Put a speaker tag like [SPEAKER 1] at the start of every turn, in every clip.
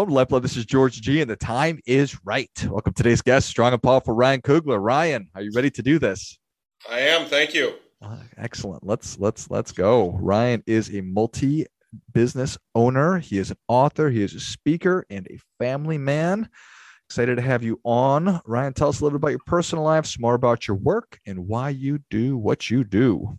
[SPEAKER 1] Welcome to Lifeblood. This is George G, and the time is right. Welcome to today's guest, strong and powerful Ryan Kugler. Ryan, are you ready to do this?
[SPEAKER 2] I am. Thank you.
[SPEAKER 1] Uh, excellent. Let's let's let's go. Ryan is a multi business owner. He is an author. He is a speaker and a family man. Excited to have you on. Ryan, tell us a little bit about your personal life, some more about your work, and why you do what you do.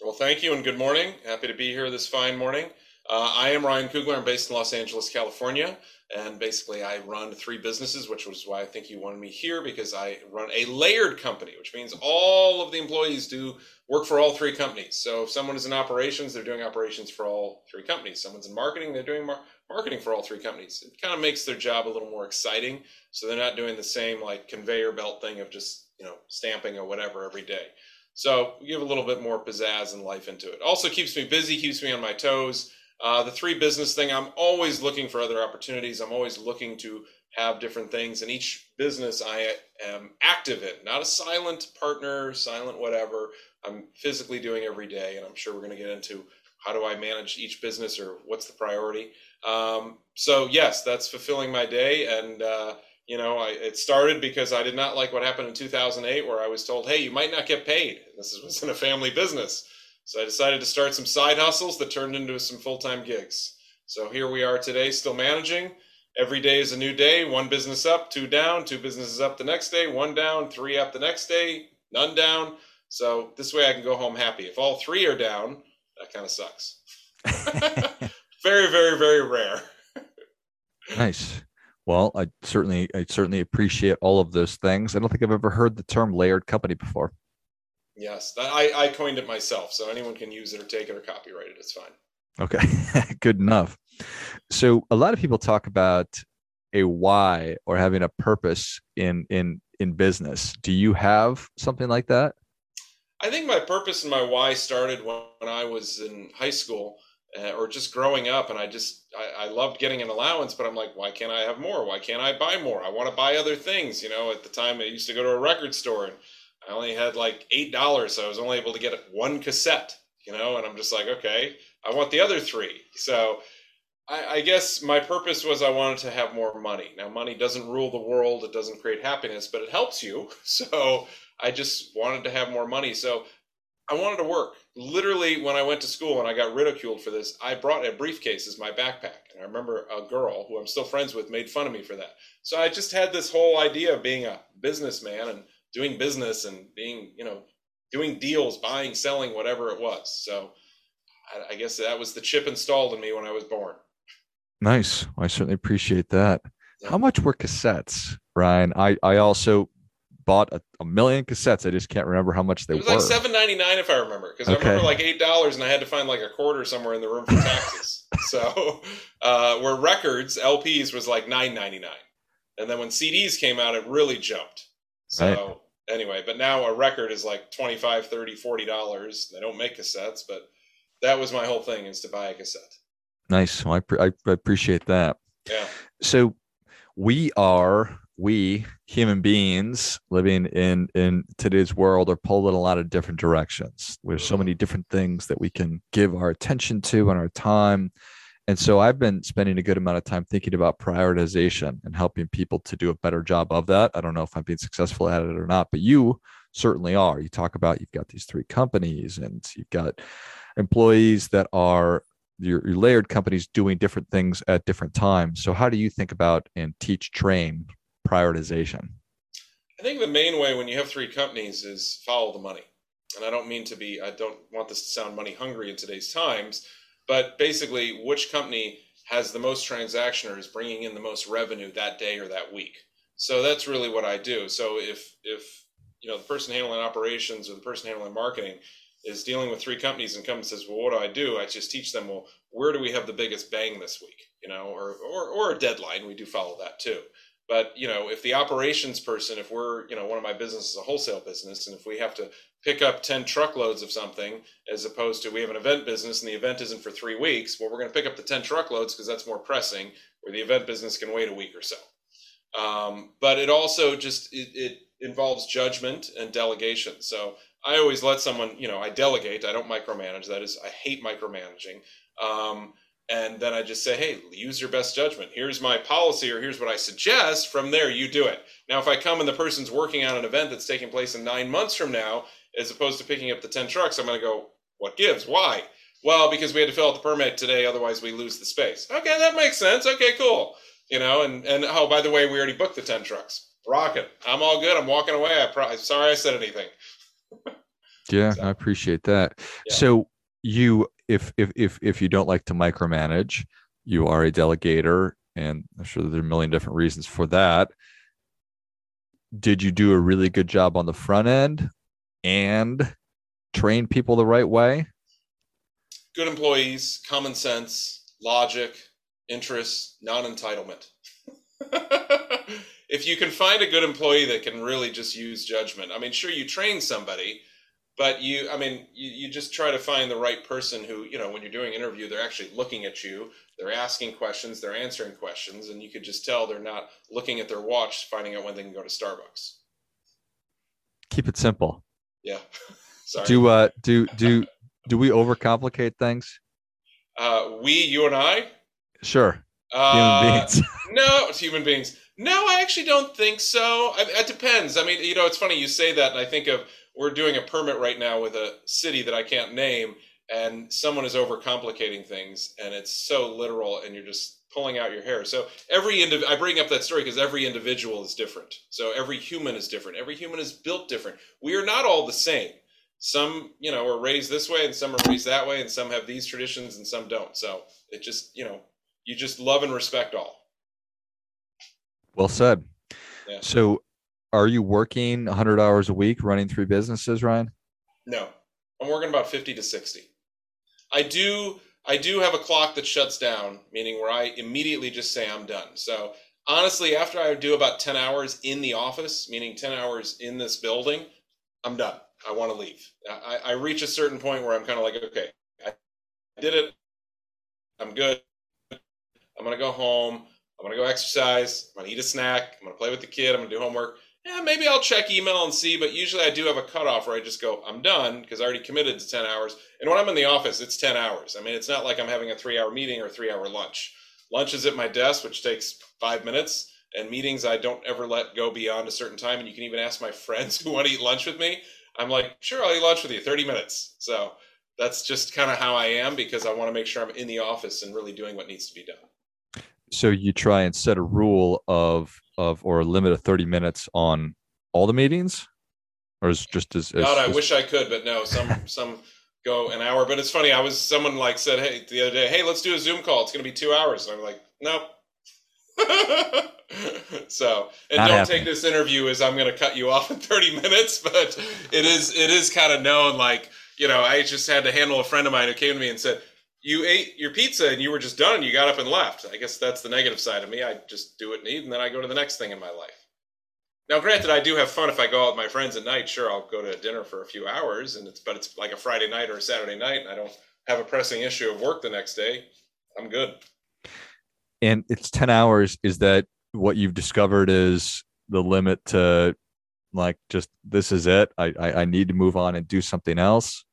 [SPEAKER 2] Well, thank you and good morning. Happy to be here this fine morning. Uh, I am Ryan Kugler. I'm based in Los Angeles, California. And basically, I run three businesses, which was why I think you wanted me here because I run a layered company, which means all of the employees do work for all three companies. So if someone is in operations, they're doing operations for all three companies. Someone's in marketing, they're doing mar- marketing for all three companies. It kind of makes their job a little more exciting. So they're not doing the same like conveyor belt thing of just, you know, stamping or whatever every day. So we give a little bit more pizzazz and life into it. Also keeps me busy, keeps me on my toes uh, the three business thing, I'm always looking for other opportunities. I'm always looking to have different things. And each business I am active in, not a silent partner, silent whatever. I'm physically doing every day. And I'm sure we're going to get into how do I manage each business or what's the priority. Um, so, yes, that's fulfilling my day. And, uh, you know, I, it started because I did not like what happened in 2008, where I was told, hey, you might not get paid. This was in a family business. So I decided to start some side hustles that turned into some full time gigs. So here we are today, still managing. Every day is a new day. One business up, two down, two businesses up the next day, one down, three up the next day, none down. So this way I can go home happy. If all three are down, that kind of sucks. very, very, very rare.
[SPEAKER 1] nice. Well, I certainly, I certainly appreciate all of those things. I don't think I've ever heard the term layered company before.
[SPEAKER 2] Yes, I, I coined it myself, so anyone can use it or take it or copyright it. It's fine.
[SPEAKER 1] Okay, good enough. So a lot of people talk about a why or having a purpose in in in business. Do you have something like that?
[SPEAKER 2] I think my purpose and my why started when, when I was in high school uh, or just growing up, and I just I, I loved getting an allowance, but I'm like, why can't I have more? Why can't I buy more? I want to buy other things. You know, at the time I used to go to a record store and I only had like eight dollars, so I was only able to get one cassette, you know, and I'm just like, okay, I want the other three. So I, I, guess my purpose was I wanted to have more money. Now, money doesn't rule the world, it doesn't create happiness, but it helps you. So I just wanted to have more money. So I wanted to work. Literally, when I went to school and I got ridiculed for this, I brought a briefcase as my backpack. And I remember a girl who I'm still friends with made fun of me for that. So I just had this whole idea of being a businessman and doing business and being, you know, doing deals, buying, selling, whatever it was. So I, I guess that was the chip installed in me when I was born.
[SPEAKER 1] Nice. I certainly appreciate that. Yeah. How much were cassettes, Ryan? I, I also bought a, a, million cassettes. I just can't remember how much they were.
[SPEAKER 2] It was were. like seven ninety nine if I remember, because okay. I remember like eight dollars, and I had to find like a quarter somewhere in the room for taxes. so, uh, where records LPs was like nine ninety nine, and then when CDs came out, it really jumped. So right. Anyway, but now a record is like 25, 30, 40 dollars. They don't make cassettes, but that was my whole thing is to buy a cassette.
[SPEAKER 1] Nice. Well, I, pre- I appreciate that.
[SPEAKER 2] Yeah.
[SPEAKER 1] So we are we human beings living in in today's world are pulled in a lot of different directions there's so mm-hmm. many different things that we can give our attention to and our time and so I've been spending a good amount of time thinking about prioritization and helping people to do a better job of that. I don't know if I'm being successful at it or not, but you certainly are. You talk about you've got these three companies and you've got employees that are your, your layered companies doing different things at different times. So how do you think about and teach train prioritization?
[SPEAKER 2] I think the main way when you have three companies is follow the money. And I don't mean to be, I don't want this to sound money hungry in today's times but basically, which company has the most transaction or is bringing in the most revenue that day or that week? So that's really what I do. So if if you know the person handling operations or the person handling marketing is dealing with three companies and comes and says, "Well, what do I do?" I just teach them, "Well, where do we have the biggest bang this week?" You know, or or or a deadline. We do follow that too. But you know, if the operations person, if we're you know one of my businesses a wholesale business, and if we have to pick up 10 truckloads of something as opposed to we have an event business and the event isn't for three weeks well we're going to pick up the 10 truckloads because that's more pressing where the event business can wait a week or so. Um, but it also just it, it, involves judgment and delegation. So i always let someone you know i delegate i don't micromanage that is i hate micromanaging. Um, and then I just say, hey, use your best judgment. Here's my policy, or here's what I suggest. From there, you do it. Now, if I come and the person's working on an event that's taking place in nine months from now, as opposed to picking up the 10 trucks, I'm going to go, what gives? Why? Well, because we had to fill out the permit today, otherwise we lose the space. Okay, that makes sense. Okay, cool. You know, and and oh, by the way, we already booked the 10 trucks. Rocket. I'm all good. I'm walking away. I pro- sorry I said anything.
[SPEAKER 1] yeah, so, I appreciate that. Yeah. So you if if if if you don't like to micromanage, you are a delegator, and I'm sure there are a million different reasons for that. Did you do a really good job on the front end and train people the right way?
[SPEAKER 2] Good employees, common sense, logic, interest, non entitlement. if you can find a good employee that can really just use judgment, I mean, sure, you train somebody, but you i mean you, you just try to find the right person who you know when you're doing interview they're actually looking at you they're asking questions they're answering questions and you could just tell they're not looking at their watch finding out when they can go to starbucks.
[SPEAKER 1] Keep it simple.
[SPEAKER 2] Yeah.
[SPEAKER 1] Sorry. Do uh do do do we overcomplicate things?
[SPEAKER 2] Uh we you and i?
[SPEAKER 1] Sure.
[SPEAKER 2] Uh, human beings. no it's human beings. No i actually don't think so. I, it depends. I mean you know it's funny you say that and i think of we're doing a permit right now with a city that I can't name, and someone is overcomplicating things, and it's so literal, and you're just pulling out your hair. So every indiv- I bring up that story because every individual is different. So every human is different. Every human is built different. We are not all the same. Some, you know, are raised this way, and some are raised that way, and some have these traditions, and some don't. So it just, you know, you just love and respect all.
[SPEAKER 1] Well said. Yeah. So are you working 100 hours a week running three businesses ryan?
[SPEAKER 2] No. I'm working about 50 to 60 i do i do have a clock that shuts down meaning where i immediately just say i'm done. So honestly after i do about 10 hours in the office meaning 10 hours in this building i'm done. I want to leave. I, I reach a certain point where i'm kind of like okay i did it. I'm good. I'm going to go home. I'm going to go exercise. I'm going to eat a snack. I'm going to play with the kid. I'm going to do homework yeah, maybe I'll check email and see, but usually I do have a cutoff where I just go, I'm done because I already committed to 10 hours. And when I'm in the office, it's 10 hours. I mean, it's not like I'm having a three hour meeting or three hour lunch. Lunch is at my desk, which takes five minutes. And meetings, I don't ever let go beyond a certain time. And you can even ask my friends who want to eat lunch with me. I'm like, sure, I'll eat lunch with you, 30 minutes. So that's just kind of how I am because I want to make sure I'm in the office and really doing what needs to be done.
[SPEAKER 1] So you try and set a rule of of or a limit of 30 minutes on all the meetings or is just as,
[SPEAKER 2] as God, I wish I could, but no, some some go an hour. But it's funny. I was someone like said, hey, the other day, hey, let's do a Zoom call. It's going to be two hours. And I'm like, nope. so, and Not don't happening. take this interview as I'm going to cut you off in 30 minutes, but it is it is kind of known. Like you know, I just had to handle a friend of mine who came to me and said, you ate your pizza and you were just done and you got up and left. I guess that's the negative side of me. I just do it and eat and then I go to the next thing in my life. Now, granted, I do have fun if I go out with my friends at night. Sure, I'll go to dinner for a few hours, and it's but it's like a Friday night or a Saturday night, and I don't have a pressing issue of work the next day. I'm good.
[SPEAKER 1] And it's ten hours. Is that what you've discovered is the limit to like just this is it? I I, I need to move on and do something else.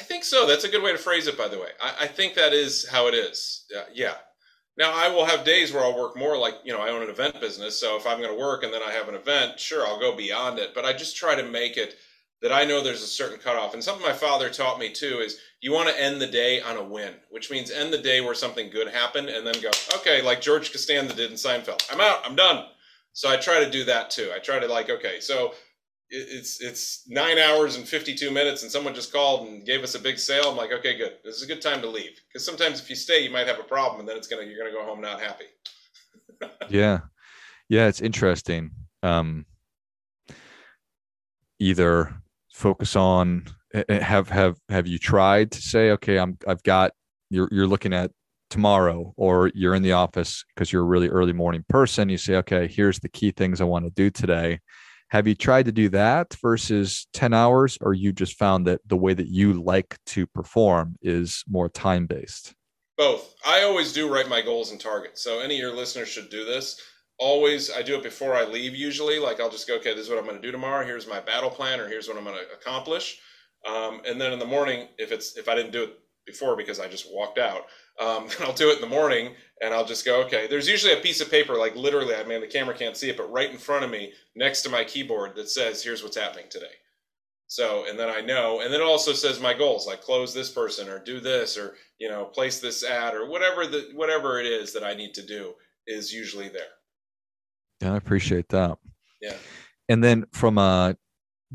[SPEAKER 2] I think so. That's a good way to phrase it, by the way. I, I think that is how it is. Yeah. Now, I will have days where I'll work more like, you know, I own an event business. So if I'm going to work and then I have an event, sure, I'll go beyond it. But I just try to make it that I know there's a certain cutoff. And something my father taught me too is you want to end the day on a win, which means end the day where something good happened and then go, okay, like George Costanza did in Seinfeld. I'm out. I'm done. So I try to do that too. I try to like, okay, so it's it's nine hours and 52 minutes and someone just called and gave us a big sale. I'm like okay good. This is a good time to leave. Because sometimes if you stay you might have a problem and then it's gonna you're gonna go home not happy.
[SPEAKER 1] Yeah. Yeah it's interesting. Um either focus on eh, eh, have have have you tried to say okay i'm i've got you're you're looking at tomorrow or you're in the office because you're a really early morning person you say okay here's the key things i want to do today have you tried to do that versus 10 hours, or you just found that the way that you like to perform is more time based?
[SPEAKER 2] Both. I always do write my goals and targets. So any of your listeners should do this. Always, I do it before I leave usually. Like I'll just go, okay, this is what I'm going to do tomorrow. Here's my battle plan, or here's what I'm going to accomplish. Um, and then in the morning, if it's if I didn't do it before because I just walked out, Um, I'll do it in the morning and I'll just go, okay. There's usually a piece of paper, like literally, I mean, the camera can't see it, but right in front of me, next to my keyboard, that says, here's what's happening today. So, and then I know, and then it also says my goals, like close this person or do this or, you know, place this ad or whatever the, whatever it is that I need to do is usually there.
[SPEAKER 1] Yeah, I appreciate that.
[SPEAKER 2] Yeah.
[SPEAKER 1] And then from uh,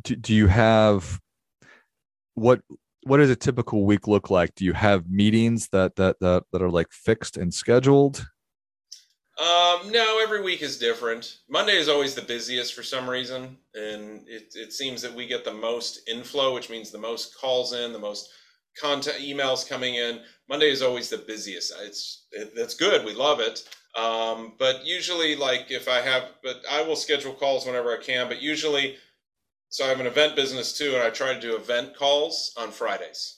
[SPEAKER 1] do, do you have what what does a typical week look like? Do you have meetings that that that, that are like fixed and scheduled?
[SPEAKER 2] Um, no, every week is different. Monday is always the busiest for some reason, and it, it seems that we get the most inflow, which means the most calls in, the most content emails coming in. Monday is always the busiest. It's it, that's good. We love it. Um, but usually, like if I have, but I will schedule calls whenever I can. But usually, so I have an event business too, and I try to do event calls on Fridays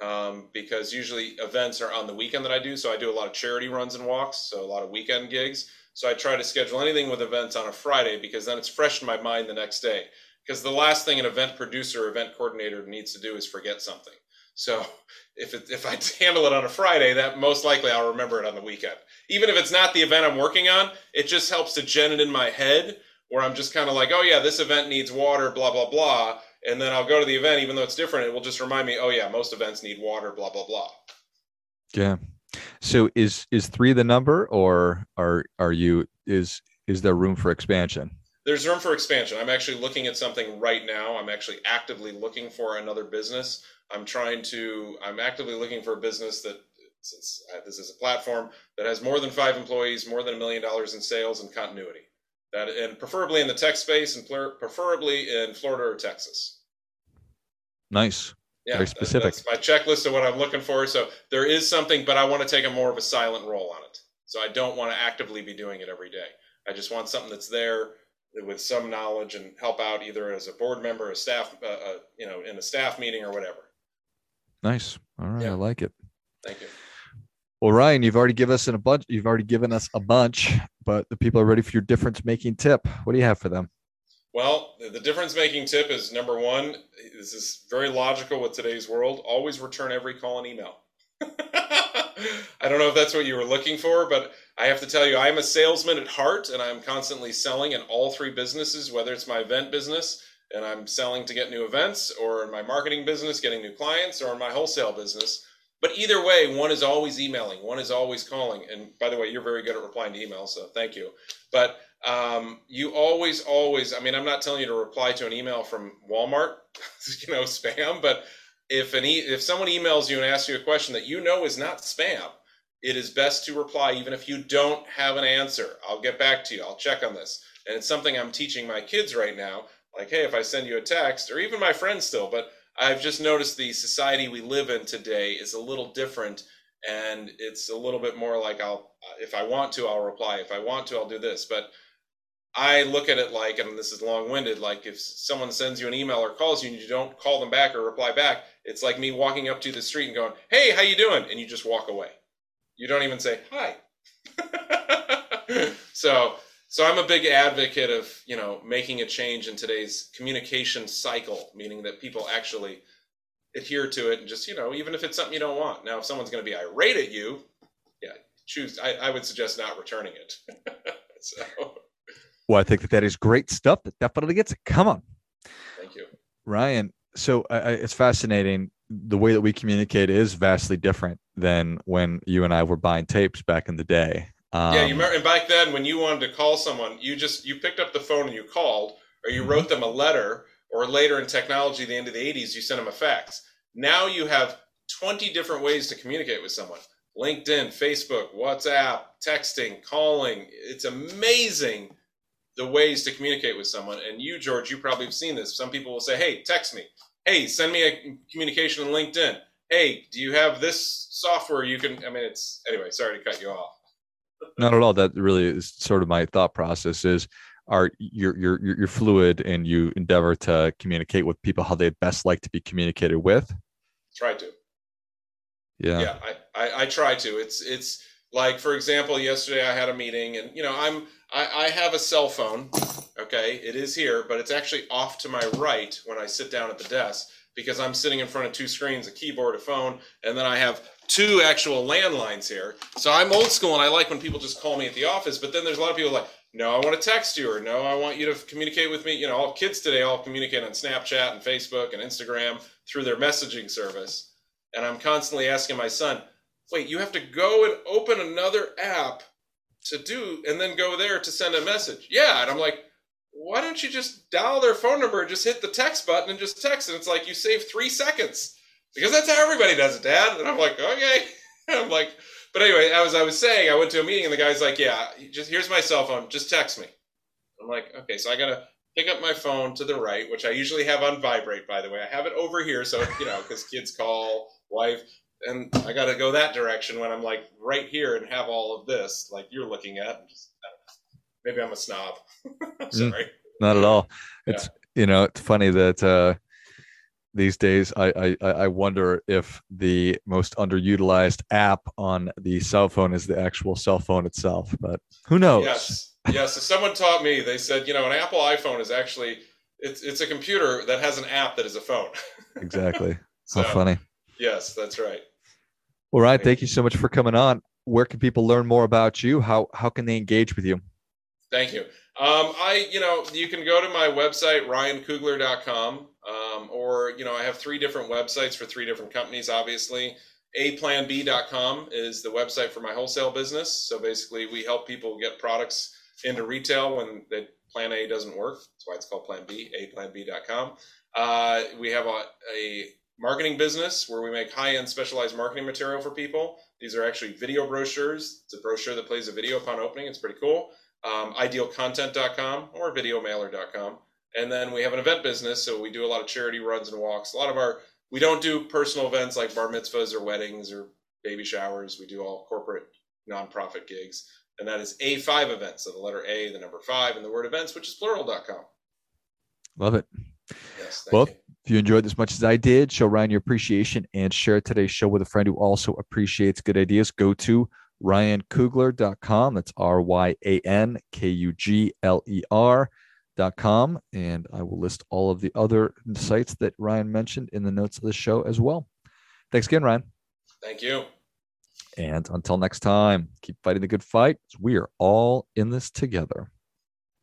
[SPEAKER 2] um, because usually events are on the weekend that I do. So I do a lot of charity runs and walks, so a lot of weekend gigs. So I try to schedule anything with events on a Friday because then it's fresh in my mind the next day. Because the last thing an event producer, event coordinator needs to do is forget something. So if it, if I handle it on a Friday, that most likely I'll remember it on the weekend. Even if it's not the event I'm working on, it just helps to gen it in my head where I'm just kind of like, oh yeah, this event needs water, blah blah blah, and then I'll go to the event, even though it's different. It will just remind me, oh yeah, most events need water, blah blah blah.
[SPEAKER 1] Yeah. So is is three the number, or are are you is is there room for expansion?
[SPEAKER 2] There's room for expansion. I'm actually looking at something right now. I'm actually actively looking for another business. I'm trying to. I'm actively looking for a business that since uh, this is a platform that has more than five employees, more than a million dollars in sales and continuity that and preferably in the tech space and preferably in Florida or Texas.
[SPEAKER 1] Nice.
[SPEAKER 2] Yeah,
[SPEAKER 1] Very specific.
[SPEAKER 2] That's my checklist of what I'm looking for. So there is something, but I want to take a more of a silent role on it. So I don't want to actively be doing it every day. I just want something that's there with some knowledge and help out either as a board member, a staff, uh, uh, you know, in a staff meeting or whatever.
[SPEAKER 1] Nice. All right, yeah. I like it.
[SPEAKER 2] Thank you.
[SPEAKER 1] Well, Ryan, you've already given us a bunch. You've already given us a bunch, but the people are ready for your difference making tip. What do you have for them?
[SPEAKER 2] Well, the difference making tip is number one. This is very logical with today's world. Always return every call and email. I don't know if that's what you were looking for, but I have to tell you, I'm a salesman at heart, and I'm constantly selling in all three businesses. Whether it's my event business and I'm selling to get new events, or in my marketing business, getting new clients, or in my wholesale business but either way, one is always emailing, one is always calling. And by the way, you're very good at replying to emails, so thank you. But um, you always, always, I mean, I'm not telling you to reply to an email from Walmart, you know, spam, but if an e- if someone emails you and asks you a question that you know is not spam, it is best to reply even if you don't have an answer. I'll get back to you. I'll check on this. And it's something I'm teaching my kids right now. Like, hey, if I send you a text, or even my friends still, but I've just noticed the society we live in today is a little different and it's a little bit more like I'll if I want to I'll reply. If I want to I'll do this. But I look at it like and this is long-winded like if someone sends you an email or calls you and you don't call them back or reply back it's like me walking up to the street and going hey how you doing? And you just walk away. You don't even say hi. So so I'm a big advocate of you know making a change in today's communication cycle, meaning that people actually adhere to it and just you know even if it's something you don't want. Now, if someone's going to be irate at you, yeah, choose. I, I would suggest not returning it. so.
[SPEAKER 1] Well, I think that that is great stuff. That definitely gets it. Come on.
[SPEAKER 2] Thank you,
[SPEAKER 1] Ryan. So uh, it's fascinating. The way that we communicate is vastly different than when you and I were buying tapes back in the day.
[SPEAKER 2] Um, yeah, you remember, and back then when you wanted to call someone, you just you picked up the phone and you called, or you mm-hmm. wrote them a letter, or later in technology, the end of the '80s, you sent them a fax. Now you have 20 different ways to communicate with someone: LinkedIn, Facebook, WhatsApp, texting, calling. It's amazing the ways to communicate with someone. And you, George, you probably have seen this. Some people will say, "Hey, text me." Hey, send me a communication on LinkedIn. Hey, do you have this software you can? I mean, it's anyway. Sorry to cut you off.
[SPEAKER 1] Not at all. That really is sort of my thought process is are you're you're you're fluid and you endeavor to communicate with people how they best like to be communicated with.
[SPEAKER 2] Try to.
[SPEAKER 1] Yeah.
[SPEAKER 2] Yeah, I, I, I try to. It's it's like for example, yesterday I had a meeting and you know, I'm I, I have a cell phone. Okay, it is here, but it's actually off to my right when I sit down at the desk because I'm sitting in front of two screens, a keyboard, a phone, and then I have two actual landlines here. So I'm old school and I like when people just call me at the office. But then there's a lot of people like, no, I want to text you, or no, I want you to communicate with me. You know, all kids today all communicate on Snapchat and Facebook and Instagram through their messaging service. And I'm constantly asking my son, wait, you have to go and open another app to do, and then go there to send a message. Yeah. And I'm like, why don't you just dial their phone number and just hit the text button and just text? And it's like you save three seconds because that's how everybody does it, Dad. And I'm like, okay. I'm like, but anyway, as I was saying, I went to a meeting and the guy's like, yeah, just here's my cell phone, just text me. I'm like, okay, so I gotta pick up my phone to the right, which I usually have on vibrate, by the way. I have it over here, so you know, because kids call, wife, and I gotta go that direction when I'm like right here and have all of this, like you're looking at. Just, maybe I'm a snob.
[SPEAKER 1] Mm, Not at all. It's yeah. you know, it's funny that. uh these days I, I i wonder if the most underutilized app on the cell phone is the actual cell phone itself but who knows?
[SPEAKER 2] Yes yes. So someone taught me they said you know an apple iphone is actually it's it's a computer that has an app that is a phone.
[SPEAKER 1] Exactly. So, how funny.
[SPEAKER 2] yes that's right.
[SPEAKER 1] All right thank you so much for coming on. Where can people learn more about you? How how can they engage with you?
[SPEAKER 2] Thank you. Um, I, you know, you can go to my website, ryankugler.com, um, or, you know, I have three different websites for three different companies, obviously. aplanb.com is the website for my wholesale business. So basically, we help people get products into retail when the plan A doesn't work. That's why it's called Plan B, aplanb.com. Uh, we have a, a marketing business where we make high-end specialized marketing material for people. These are actually video brochures. It's a brochure that plays a video upon opening. It's pretty cool um, idealcontent.com or videomailer.com. And then we have an event business, so we do a lot of charity runs and walks. A lot of our we don't do personal events like bar mitzvahs or weddings or baby showers. We do all corporate nonprofit gigs, and that is A5 events. So the letter A, the number five, and the word events, which is plural.com.
[SPEAKER 1] Love it. Yes. well, you. if you enjoyed as much as I did, show Ryan your appreciation and share today's show with a friend who also appreciates good ideas. Go to ryankugler.com. That's R Y A N K U G L E R.com. And I will list all of the other sites that Ryan mentioned in the notes of the show as well. Thanks again, Ryan.
[SPEAKER 2] Thank you.
[SPEAKER 1] And until next time, keep fighting the good fight. We are all in this together.